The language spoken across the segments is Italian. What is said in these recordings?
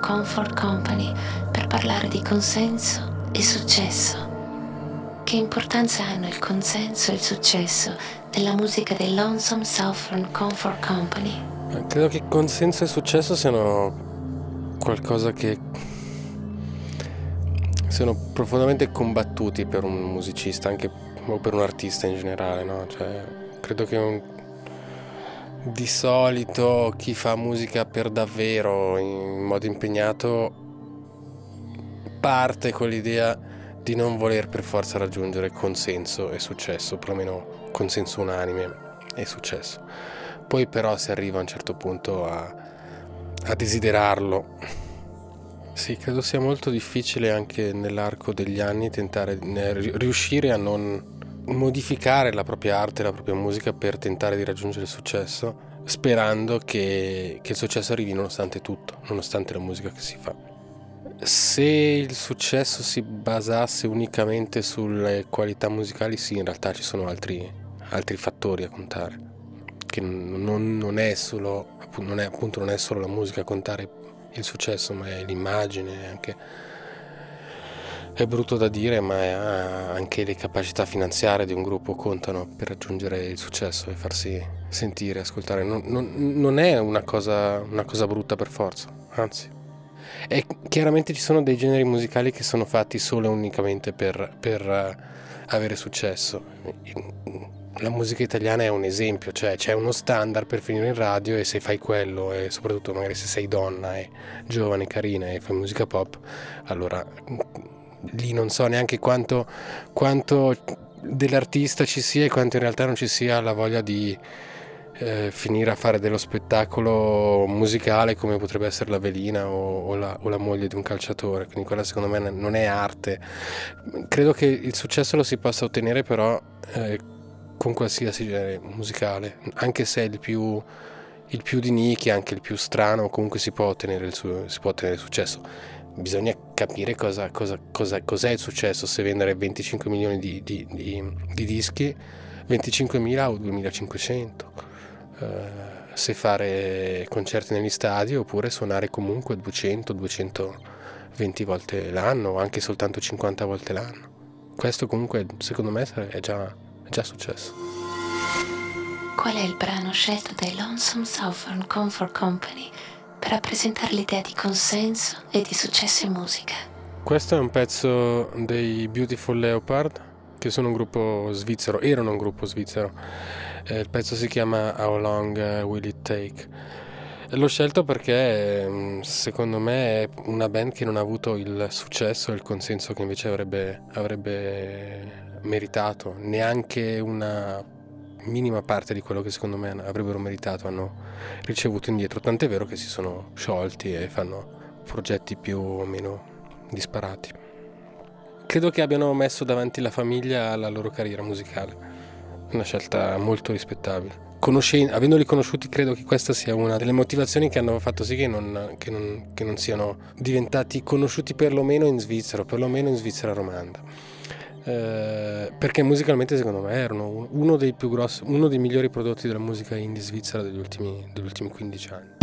Comfort Company per parlare di consenso e successo. Che importanza hanno il consenso e il successo della musica dei Lonesome Southern Comfort Company? Credo che consenso e successo siano qualcosa che siano profondamente combattuti per un musicista, anche o per un artista in generale, no? Cioè, credo che un, di solito chi fa musica per davvero, in modo impegnato, parte con l'idea di non voler per forza raggiungere consenso e successo, perlomeno consenso unanime e successo. Poi però si arriva a un certo punto a, a desiderarlo. Sì, credo sia molto difficile anche nell'arco degli anni tentare riuscire a non modificare la propria arte, la propria musica per tentare di raggiungere il successo, sperando che, che il successo arrivi nonostante tutto, nonostante la musica che si fa. Se il successo si basasse unicamente sulle qualità musicali, sì, in realtà ci sono altri, altri fattori a contare, che non, non, è solo, non, è, appunto, non è solo la musica a contare il successo, ma è l'immagine, anche è brutto da dire, ma anche le capacità finanziarie di un gruppo contano per raggiungere il successo e farsi sentire, ascoltare. Non, non, non è una cosa, una cosa brutta per forza, anzi. E chiaramente ci sono dei generi musicali che sono fatti solo e unicamente per, per uh, avere successo. La musica italiana è un esempio, cioè c'è uno standard per finire in radio e se fai quello, e soprattutto magari se sei donna e giovane, carina e fai musica pop, allora lì non so neanche quanto, quanto dell'artista ci sia e quanto in realtà non ci sia la voglia di eh, finire a fare dello spettacolo musicale come potrebbe essere la velina o, o, la, o, la, moglie di un calciatore, quindi quella secondo me non è arte. Credo che il successo lo si possa ottenere però eh, con qualsiasi genere musicale, anche se è il più, il più di nicchia, anche il più strano, comunque si può ottenere il, su, si può ottenere il successo bisogna capire cosa, cosa, cosa, cos'è il successo, se vendere 25 milioni di, di, di, di dischi, 25.000 o 2.500, eh, se fare concerti negli stadi oppure suonare comunque 200, 220 volte l'anno o anche soltanto 50 volte l'anno. Questo comunque secondo me è già, è già successo. Qual è il brano scelto dai Lonesome Southern Comfort Company? Per rappresentare l'idea di consenso e di successo in musica. Questo è un pezzo dei Beautiful Leopard, che sono un gruppo svizzero, erano un gruppo svizzero. Eh, il pezzo si chiama How Long Will It Take? L'ho scelto perché mm, secondo me è una band che non ha avuto il successo e il consenso che invece avrebbe, avrebbe meritato, neanche una minima parte di quello che secondo me avrebbero meritato hanno ricevuto indietro, tant'è vero che si sono sciolti e fanno progetti più o meno disparati. Credo che abbiano messo davanti la famiglia alla loro carriera musicale, una scelta molto rispettabile. Conoscen- avendoli conosciuti credo che questa sia una delle motivazioni che hanno fatto sì che non, che non, che non siano diventati conosciuti perlomeno in Svizzera, perlomeno in Svizzera romanda. Eh, perché musicalmente secondo me erano uno dei grossi, uno dei migliori prodotti della musica indie svizzera degli ultimi, degli ultimi 15 anni.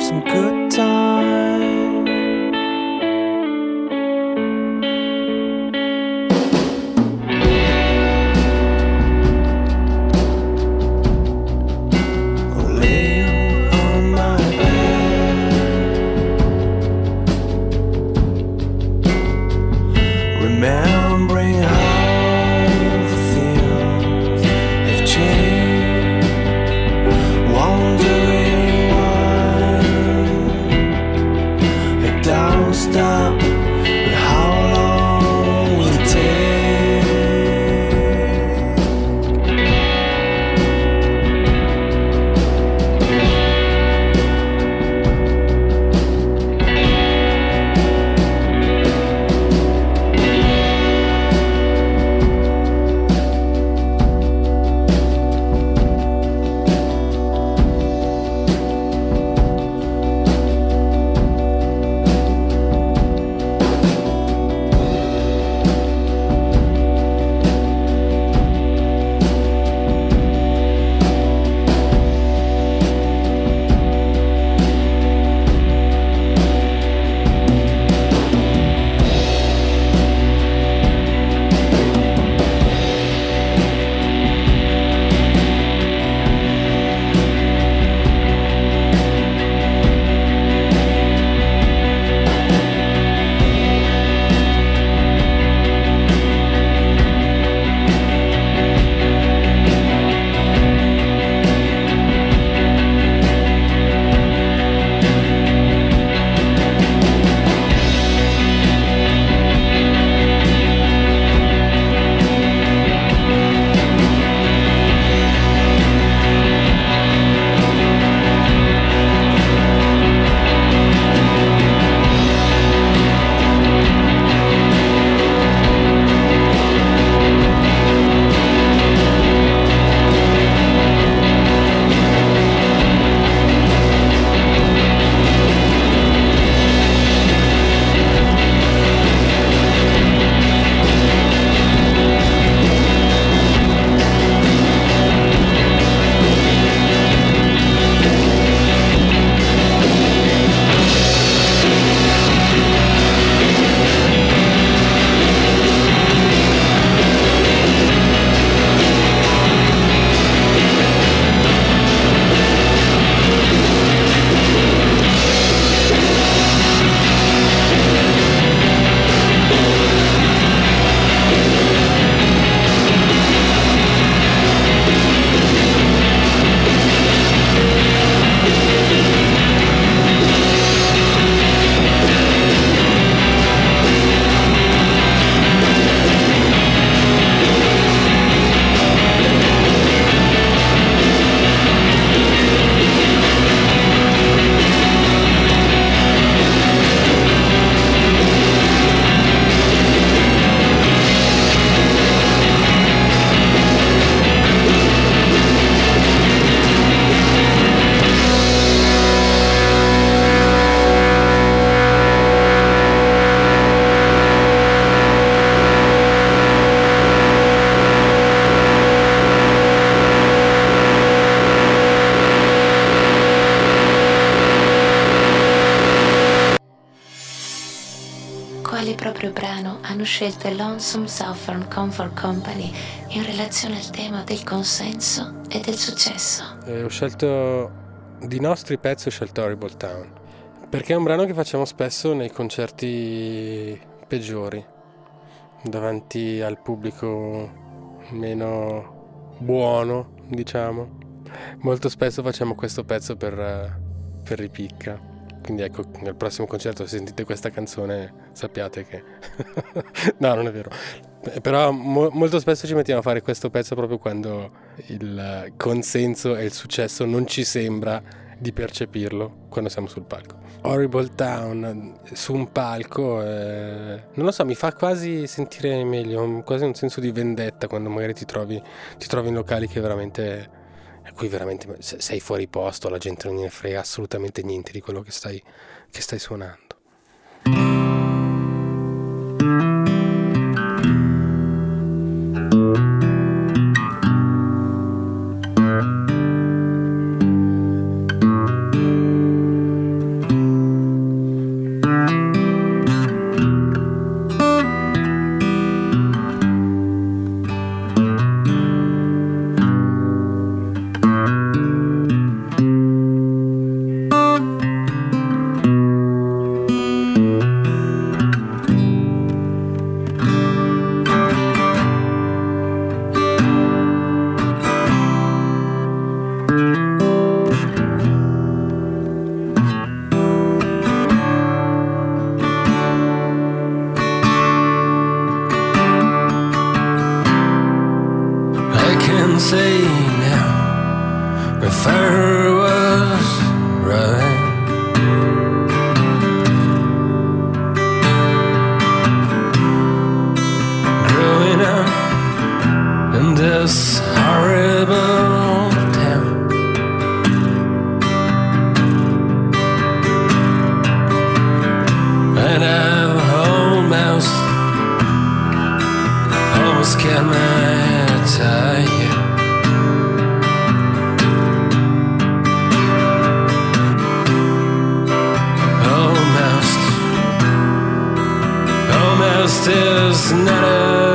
Have some good time. Proprio brano hanno scelto i Lonesome Southern Comfort Company in relazione al tema del consenso e del successo. Eh, ho scelto di nostri pezzi, ho scelto Horrible Town. Perché è un brano che facciamo spesso nei concerti peggiori, davanti al pubblico meno buono, diciamo. Molto spesso facciamo questo pezzo per, eh, per ripicca. Quindi ecco, nel prossimo concerto se sentite questa canzone sappiate che... no, non è vero. Eh, Però mo- molto spesso ci mettiamo a fare questo pezzo proprio quando il consenso e il successo non ci sembra di percepirlo quando siamo sul palco. Horrible Town su un palco, eh, non lo so, mi fa quasi sentire meglio, quasi un senso di vendetta quando magari ti trovi, ti trovi in locali che veramente qui veramente sei fuori posto, la gente non ne frega assolutamente niente di quello che stai, che stai suonando. justice, not a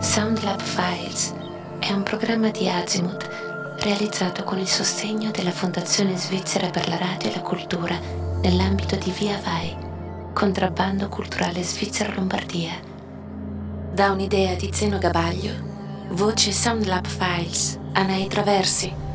Soundlab Files è un programma di Azimuth realizzato con il sostegno della Fondazione Svizzera per la Radio e la Cultura nell'ambito di Via Vai, contrabbando culturale Svizzera Lombardia. Da un'idea di Zeno Gabaglio, voce Soundlab Files, Anai Traversi.